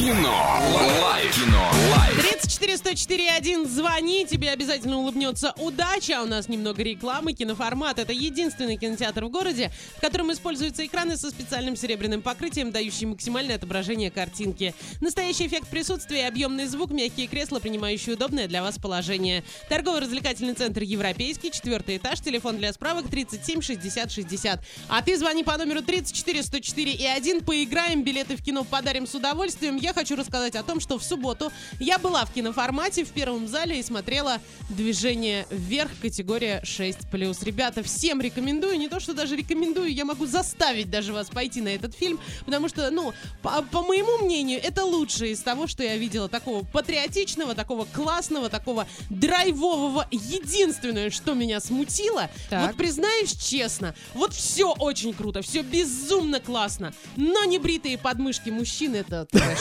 Кино. Лайф. Кино. Лайф. 34 104 1, звони, тебе обязательно улыбнется удача. У нас немного рекламы. Киноформат — это единственный кинотеатр в городе, в котором используются экраны со специальным серебряным покрытием, дающие максимальное отображение картинки. Настоящий эффект присутствия, объемный звук, мягкие кресла, принимающие удобное для вас положение. Торгово-развлекательный центр «Европейский», четвертый этаж, телефон для справок 37 60 60. А ты звони по номеру 34 104 и 1, поиграем, билеты в кино подарим с удовольствием. Я хочу рассказать о том, что в субботу я была в киноформате в первом зале и смотрела «Движение вверх» категория 6+. Ребята, всем рекомендую, не то что даже рекомендую, я могу заставить даже вас пойти на этот фильм, потому что, ну, по, по моему мнению, это лучшее из того, что я видела такого патриотичного, такого классного, такого драйвового. Единственное, что меня смутило, Так. вот признаюсь честно, вот все очень круто, все безумно классно, но не бритые подмышки мужчин это трэш.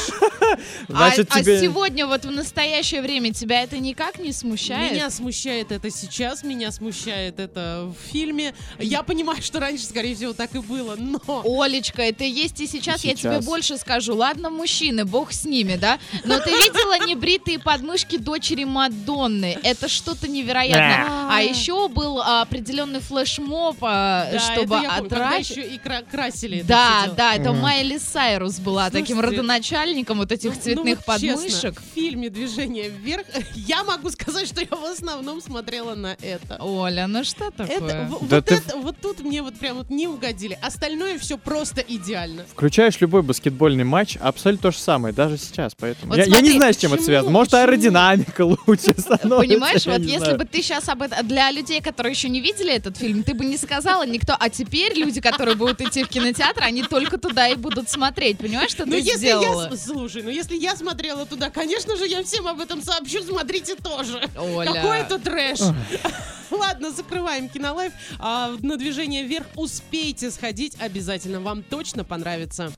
а, а сегодня вот в настоящее время тебя это никак не смущает? Меня смущает это сейчас, меня смущает это в фильме. Я понимаю, что раньше, скорее всего, так и было, но... Олечка, это есть и сейчас. Я тебе Сейчас. больше скажу. Ладно, мужчины, бог с ними, да? Но ты видела небритые подмышки дочери Мадонны? Это что-то невероятное. А еще был а, определенный флешмоб, а, чтобы отращивать. еще и кра- красили Да, да, это. Майли Сайрус была таким родоначальником вот этих Ну, ну цветных подмышек. в фильме «Движение вверх» я могу сказать, что я в основном смотрела на это. Оля, ну что такое? Это, в- Да вот, ты- это, вот тут мне вот прям вот не угодили. Остальное все просто идеально. Включаешь любой баскетбольный матч, абсолютно то же самое, даже сейчас, поэтому. Вот я, я смотри, не знаю, с чем это почему- связано. Может, почему? аэродинамика лучше становится. Понимаешь, я вот если знаю. бы ты сейчас об этом... Для людей, которые еще не видели этот фильм, ты бы не сказала никто. А теперь люди, которые будут идти в кинотеатр, они только туда и будут смотреть. Понимаешь, что Ну ты если сделала? я... Слушай, ну если я смотрела туда, конечно же, я всем об этом сообщу, смотрите тоже. Оля. Какой это трэш. Ладно, закрываем кинолайф. А, на движение вверх успейте сходить обязательно. Вам точно понравится.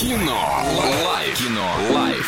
Кино. Лайф. Кино. Лайф.